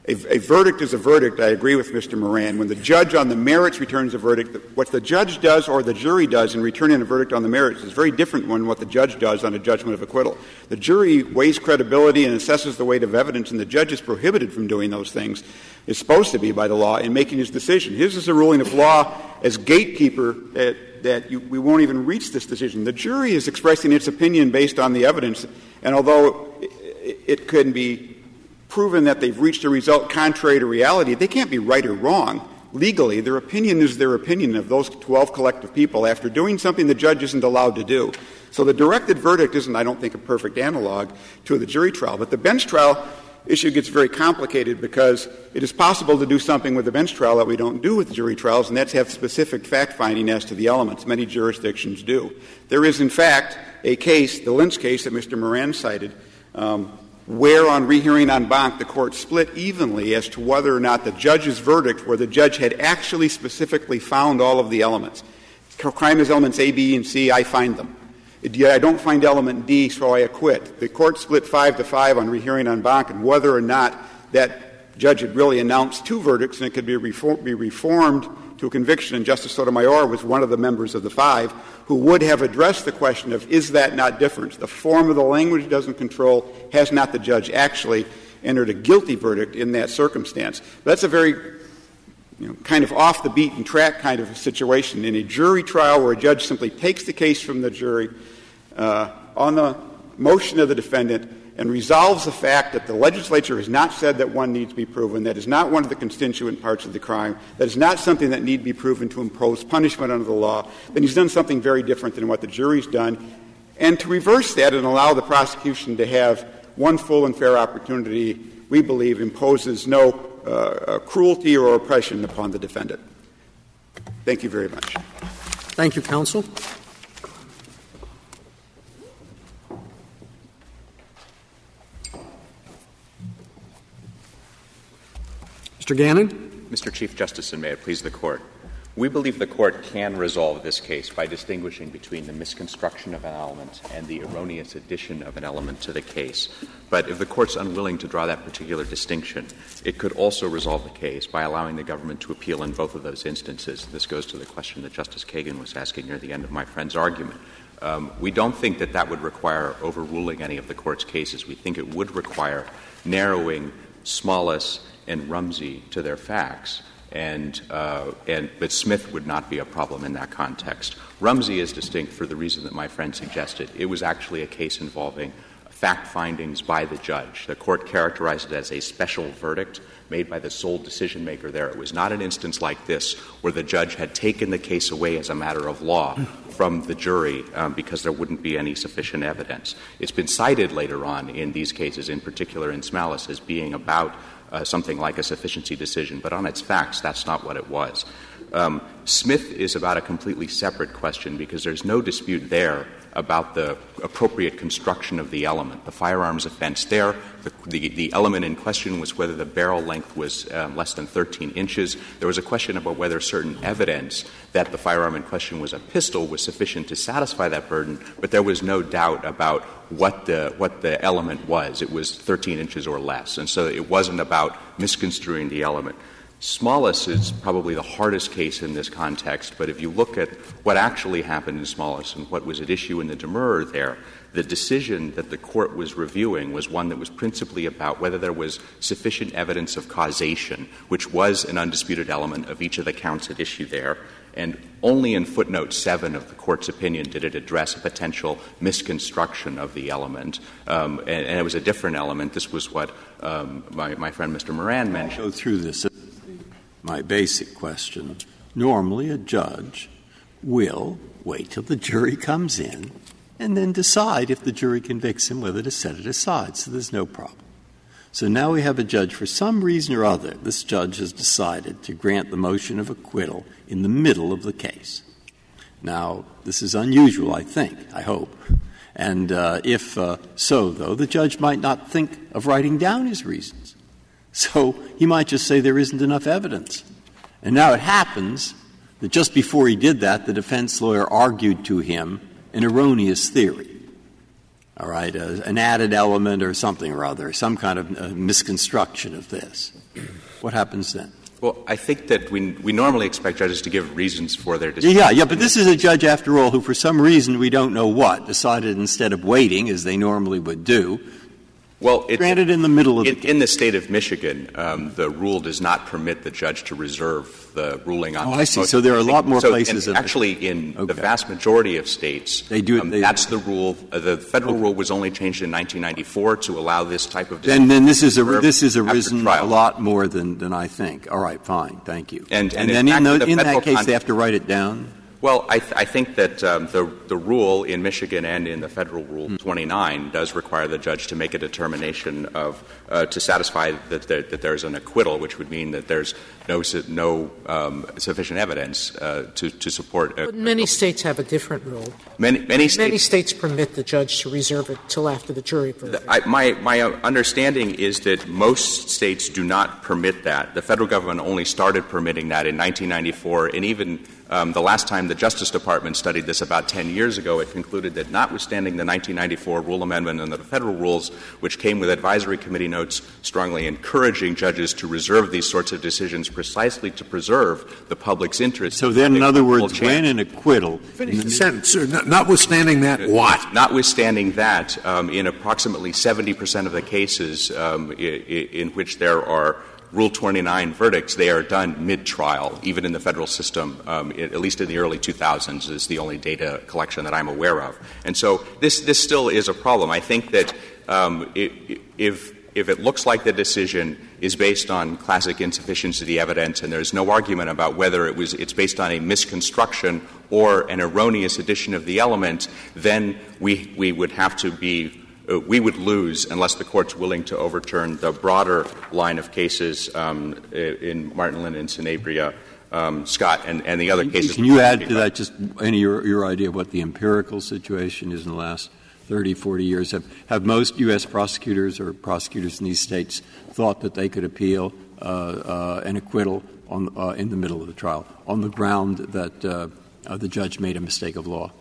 A, verdict is a verdict. I agree with Mr. Moran. When the judge on the merits returns a verdict, what the judge does or the jury does in returning a verdict on the merits is very different than what the judge does on a judgment of acquittal. The jury weighs credibility and assesses the weight of evidence, and the judge is prohibited from doing those things. Is supposed to be by the law in making his decision. His is a ruling of law as gatekeeper that, that you, we won't even reach this decision. The jury is expressing its opinion based on the evidence, and although it, it can be proven that they've reached a result contrary to reality, they can't be right or wrong. Legally, their opinion is their opinion of those 12 collective people after doing something the judge isn't allowed to do. So the directed verdict isn't, I don't think, a perfect analog to the jury trial. But the bench trial issue gets very complicated because it is possible to do something with the bench trial that we don't do with jury trials, and that's have specific fact finding as to the elements. Many jurisdictions do. There is, in fact, a case, the Lynch case that Mr. Moran cited, um, where on rehearing en banc the court split evenly as to whether or not the judge's verdict, where the judge had actually specifically found all of the elements. Crime is elements A, B, and C, I find them. I don't find element D, so I acquit. The court split five to five on rehearing en banc and whether or not that judge had really announced two verdicts and it could be, be reformed to a conviction, and Justice Sotomayor was one of the members of the five who would have addressed the question of is that not different? The form of the language doesn't control. Has not the judge actually entered a guilty verdict in that circumstance? That's a very you know, kind of off the beaten track kind of a situation. In a jury trial where a judge simply takes the case from the jury uh, on the motion of the defendant and resolves the fact that the legislature has not said that one needs to be proven, that is not one of the constituent parts of the crime, that is not something that need be proven to impose punishment under the law, then he's done something very different than what the jury's done. And to reverse that and allow the prosecution to have one full and fair opportunity, we believe, imposes no uh, cruelty or oppression upon the defendant. Thank you very much. Thank you, counsel. Mr. Gannon? Mr. Chief Justice, and may it please the Court. We believe the Court can resolve this case by distinguishing between the misconstruction of an element and the erroneous addition of an element to the case. But if the Court's unwilling to draw that particular distinction, it could also resolve the case by allowing the government to appeal in both of those instances. This goes to the question that Justice Kagan was asking near the end of my friend's argument. Um, we don't think that that would require overruling any of the Court's cases. We think it would require narrowing Smalis and Rumsey to their facts. And, uh, and, but Smith would not be a problem in that context. Rumsey is distinct for the reason that my friend suggested. It was actually a case involving fact findings by the judge. The court characterized it as a special verdict made by the sole decision maker there. It was not an instance like this where the judge had taken the case away as a matter of law from the jury um, because there wouldn't be any sufficient evidence. It's been cited later on in these cases, in particular in Smalis, as being about something like a sufficiency decision, but on its facts, that's not what it was. Um, Smith is about a completely separate question because there's no dispute there about the appropriate construction of the element. The firearms offense there, the, the, the element in question was whether the barrel length was um, less than 13 inches. There was a question about whether certain evidence that the firearm in question was a pistol was sufficient to satisfy that burden, but there was no doubt about what the, what the element was. It was 13 inches or less. And so it wasn't about misconstruing the element. Smalis is probably the hardest case in this context, but if you look at what actually happened in Smalis and what was at issue in the demurrer there, the decision that the court was reviewing was one that was principally about whether there was sufficient evidence of causation, which was an undisputed element of each of the counts at issue there. And only in footnote 7 of the court's opinion did it address a potential misconstruction of the element. Um, and, and, it was a different element. This was what um, my, my friend Mr. Moran mentioned. Through this my basic question. Normally, a judge will wait till the jury comes in and then decide if the jury convicts him whether to set it aside. So there's no problem. So now we have a judge, for some reason or other, this judge has decided to grant the motion of acquittal in the middle of the case. Now, this is unusual, I think, I hope. And uh, if uh, so, though, the judge might not think of writing down his reasons. So he might just say there isn't enough evidence. And now it happens that just before he did that, the defense lawyer argued to him an erroneous theory. All right, uh, an added element or something or other, some kind of uh, misconstruction of this. What happens then? Well, I think that we, we normally expect judges to give reasons for their decision. Yeah, yeah, but this is a judge, after all, who, for some reason we don't know what, decided instead of waiting, as they normally would do, well, it, granted in the middle of it, the in the state of Michigan, um, the rule does not permit the judge to reserve the ruling on. Oh, I see. So there are a lot more places. actually, in the vast majority of states, they do. Um, that's the rule. Uh, the federal rule was only changed in 1994 to allow this type of. Then, then this is a this is arisen a lot more than than I think. All right, fine, thank you. And then in, the, in that case, they have to write it down. Well, I, th- I think that um, the, the rule in Michigan and in the federal rule mm. 29 does require the judge to make a determination of uh, to satisfy that, there, that there's an acquittal, which would mean that there's no no um, sufficient evidence uh, to to support. A, but many states have a different rule. Many many states, many states permit the judge to reserve it till after the jury verdict. I, my my understanding is that most states do not permit that. The federal government only started permitting that in 1994, and even um, the last time the Justice Department studied this about 10 years ago, it concluded that notwithstanding the 1994 rule amendment and the federal rules, which came with advisory committee notes strongly encouraging judges to reserve these sorts of decisions precisely to preserve the public's interest. So then, in other words, when an acquittal. Finish the sentence, sir. Notwithstanding that, what? Notwithstanding that, um, in approximately 70 percent of the cases um, in, in which there are Rule 29 verdicts, they are done mid-trial, even in the federal system, um, it, at least in the early 2000s, is the only data collection that I'm aware of. And so this, this still is a problem. I think that um, it, if, if it looks like the decision is based on classic insufficiency evidence and there's no argument about whether it was, it's based on a misconstruction or an erroneous addition of the element, then we, we would have to be we would lose unless the court's willing to overturn the broader line of cases um, in Martin Linen and Sanabria, um, Scott, and, and the other cases. Can you add to that just any your, your idea of what the empirical situation is in the last 30, 40 years? Have, have most U.S. prosecutors or prosecutors in these states thought that they could appeal uh, uh, an acquittal on, uh, in the middle of the trial on the ground that uh, uh, the judge made a mistake of law?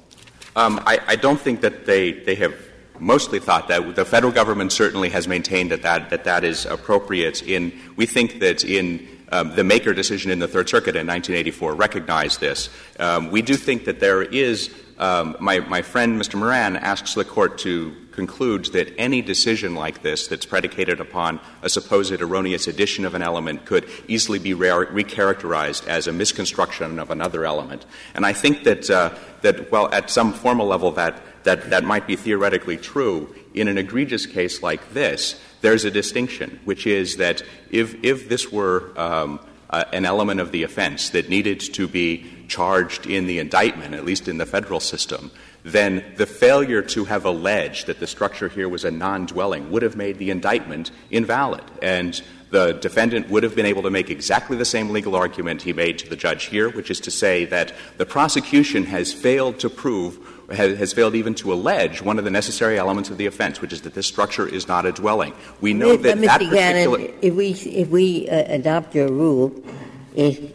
Um, I, I, don't think that they, they have mostly thought that. The federal government certainly has maintained that that, that, that is appropriate. In, we think that in um, the Maker decision in the Third Circuit in 1984 recognized this. Um, we do think that there is my, my friend, Mr. Moran, asks the court to conclude that any decision like this that's predicated upon a supposed erroneous addition of an element could easily be re- recharacterized as a misconstruction of another element. And I think that, uh, that well, at some formal level, that, that, that might be theoretically true. In an egregious case like this, there's a distinction, which is that if, if this were um, uh, an element of the offense that needed to be charged in the indictment, at least in the federal system, then the failure to have alleged that the structure here was a non dwelling would have made the indictment invalid. And the defendant would have been able to make exactly the same legal argument he made to the judge here, which is to say that the prosecution has failed to prove, has, failed even to allege one of the necessary elements of the offense, which is that this structure is not a dwelling. We know that Mr. that Gannon, if we, if we uh, adopt your rule, it,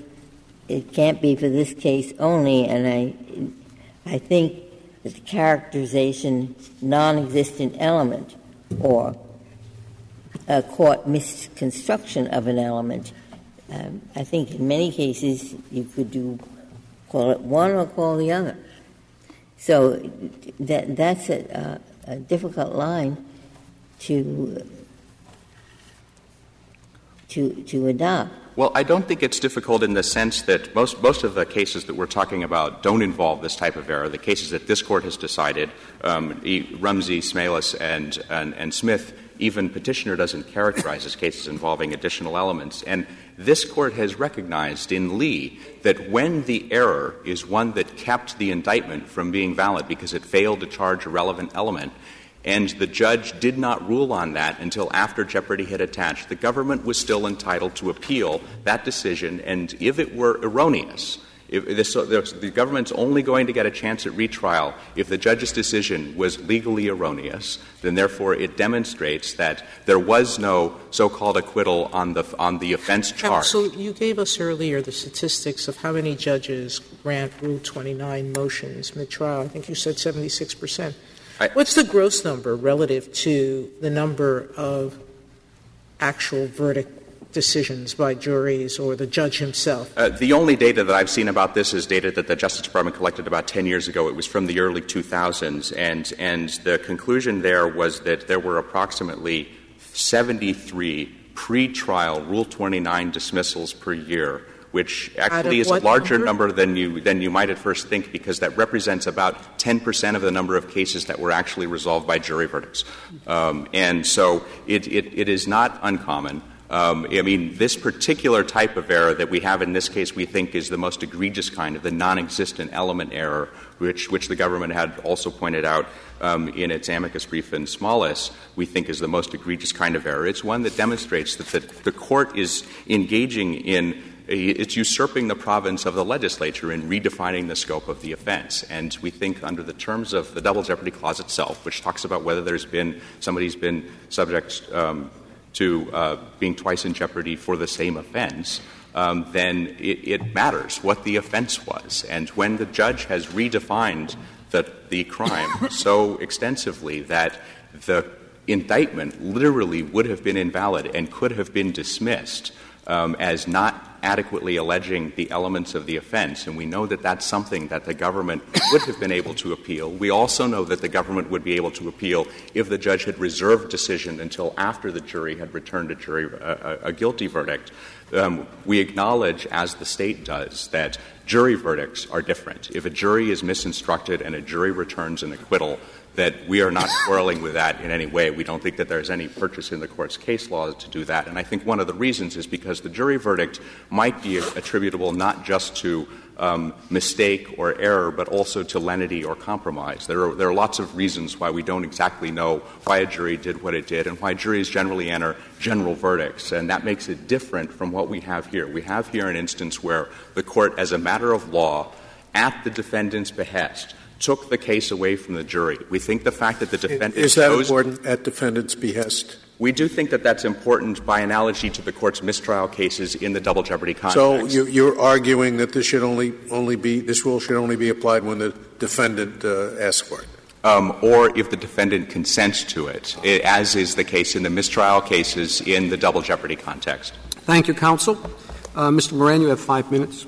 it can't be for this case only, and I, I think that the characterization non-existent element or a court misconstruction of an element, um, I think in many cases you could do call it one or call the other. So that that's a, a, a difficult line to to to adopt. Well, I don't think it's difficult in the sense that most, most of the cases that we're talking about don't involve this type of error. The cases that this Court has decided, um, Rumsey, Smalis, and, and, and Smith, even Petitioner doesn't characterize as cases involving additional elements. And this Court has recognized in Lee that when the error is one that kept the indictment from being valid because it failed to charge a relevant element, and the judge did not rule on that until after jeopardy had attached. The government was still entitled to appeal that decision, and if it were erroneous, if this, the government's only going to get a chance at retrial if the judge's decision was legally erroneous, then therefore it demonstrates that there was no so-called acquittal on the on the offense charge. So you gave us earlier the statistics of how many judges grant Rule 29 motions mid-trial. I think you said 76 percent. What's the gross number relative to the number of actual verdict decisions by juries or the judge himself? Uh, the only data that I've seen about this is data that the Justice Department collected about 10 years ago. It was from the early 2000s, and, and the conclusion there was that there were approximately 73 pre-trial Rule 29 dismissals per year which actually is a larger number? than you than you might at first think, because that represents about 10 percent of the number of cases that were actually resolved by jury verdicts. Um, and so it, it, it is not uncommon. Um, I mean, this particular type of error that we have in this case, we think is the most egregious kind of the non-existent element error, which which the government had also pointed out um, in its amicus brief in Smalis. We think is the most egregious kind of error. It's one that demonstrates that the, the court is engaging in it's usurping the province of the legislature in redefining the scope of the offense. And we think under the terms of the double jeopardy clause itself, which talks about whether there's been somebody's been subject um, to uh, being twice in jeopardy for the same offense, um, then it, it, matters what the offense was. And when the judge has redefined the, the crime <coughs> so extensively that the indictment literally would have been invalid and could have been dismissed Um, as not adequately alleging the elements of the offense, and we know that that's something that the government would have been able to appeal. We also know that the government would be able to appeal if the judge had reserved decision until after the jury had returned a jury a, a guilty verdict. Um, we acknowledge, as the state does, that jury verdicts are different. If a jury is misinstructed and a jury returns an acquittal, that we are not quarreling with that in any way. We don't think that there's any purchase in the court's case law to do that. And I think one of the reasons is because the jury verdict might be attributable not just to um, mistake or error, but also to lenity or compromise. There are, there are lots of reasons why we don't exactly know why a jury did what it did and why juries generally enter general verdicts. And that makes it different from what we have here. We have here an instance where the court, as a matter of law, at the defendant's behest, took the case away from the jury. We think the fact that the defendant is that important at defendant's behest. We do think that that's important by analogy to the court's mistrial cases in the double jeopardy context. So you, are arguing that this should only only be this rule should only be applied when the defendant uh, asks for it. Um, or if the defendant consents to it, as is the case in the mistrial cases in the double jeopardy context. Thank you, counsel. Uh, Mr. Moran, you have five minutes.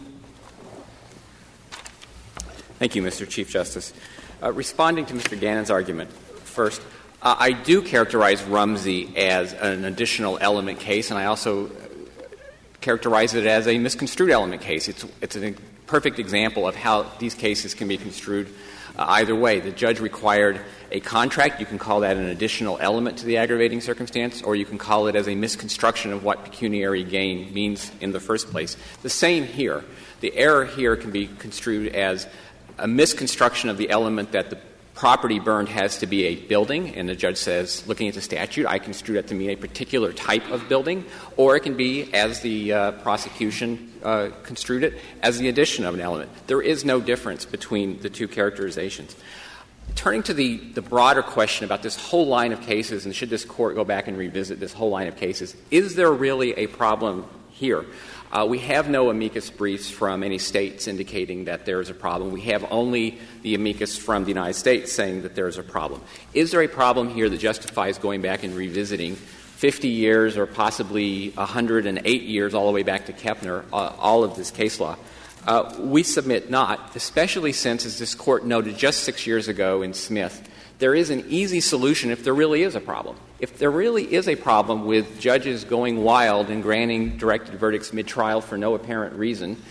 Thank you, Mr. Chief Justice. Uh, responding to Mr. Gannon's argument, first, uh, I do characterize Rumsey as an additional element case, and I also characterize it as a misconstrued element case. It's, it's a perfect example of how these cases can be construed uh, either way. The judge required a contract. You can call that an additional element to the aggravating circumstance, or you can call it as a misconstruction of what pecuniary gain means in the first place. The same here. The error here can be construed as a misconstruction of the element that the property burned has to be a building, and the judge says, looking at the statute, I construe that to mean a particular type of building, or it can be, as the uh, prosecution uh, construed it, as the addition of an element. There is no difference between the two characterizations. Turning to the, the broader question about this whole line of cases, and should this court go back and revisit this whole line of cases, is there really a problem here? Uh, we have no amicus briefs from any states indicating that there is a problem. We have only the amicus from the United States saying that there is a problem. Is there a problem here that justifies going back and revisiting 50 years or possibly 108 years, all the way back to Kepner, uh, all of this case law? Uh, we submit not, especially since, as this court noted just six years ago in Smith, there is an easy solution if there really is a problem. If there really is a problem with judges going wild and granting directed verdicts mid trial for no apparent reason,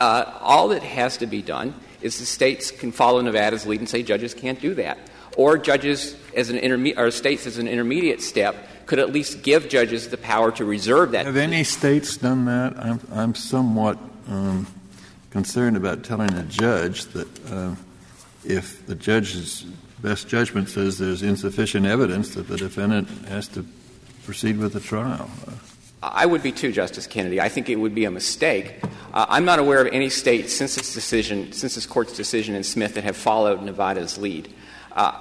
uh, all that has to be done is the states can follow Nevada's lead and say judges can't do that. Or judges, as an intermediate, or states as an intermediate step, could at least give judges the power to reserve that. Have any states done that? I'm, I'm somewhat um, concerned about telling a judge that uh, if the judge's best judgment says there's insufficient evidence that the defendant has to proceed with the trial. I would be too, Justice Kennedy. I think it would be a mistake. Uh, I'm not aware of any state since this decision, since this court's decision in Smith, that have followed Nevada's lead. Uh,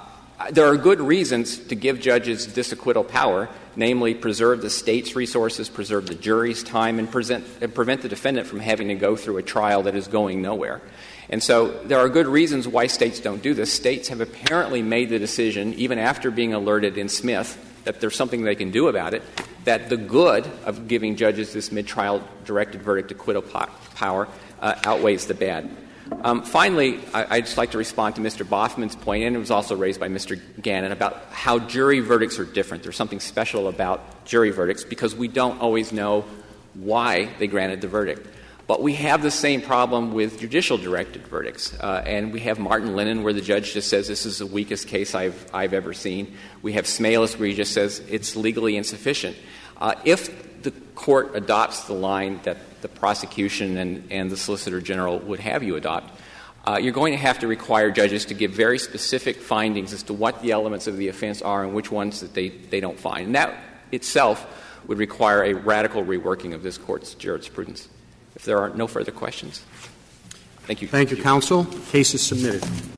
there are good reasons to give judges this acquittal power, namely preserve the state's resources, preserve the jury's time, and, present, and prevent the defendant from having to go through a trial that is going nowhere. And so there are good reasons why states don't do this. States have apparently made the decision, even after being alerted in Smith, that there's something they can do about it, that the good of giving judges this mid trial directed verdict acquittal power uh, outweighs the bad. Um, finally, I, would just like to respond to Mr. Baughman's point, and it was also raised by Mr. Gannon, about how jury verdicts are different. There's something special about jury verdicts because we don't always know why they granted the verdict. But we have the same problem with judicial directed verdicts. Uh, and we have Martin Linen, where the judge just says this is the weakest case I've, I've ever seen. We have Smalis, where he just says it's legally insufficient. Uh, if the court adopts the line that the prosecution and, and the Solicitor General would have you adopt, uh, you're going to have to require judges to give very specific findings as to what the elements of the offense are and which ones that they, they don't find. And that itself would require a radical reworking of this court's jurisprudence. If there are no further questions. Thank you. Thank you, counsel. Case is submitted.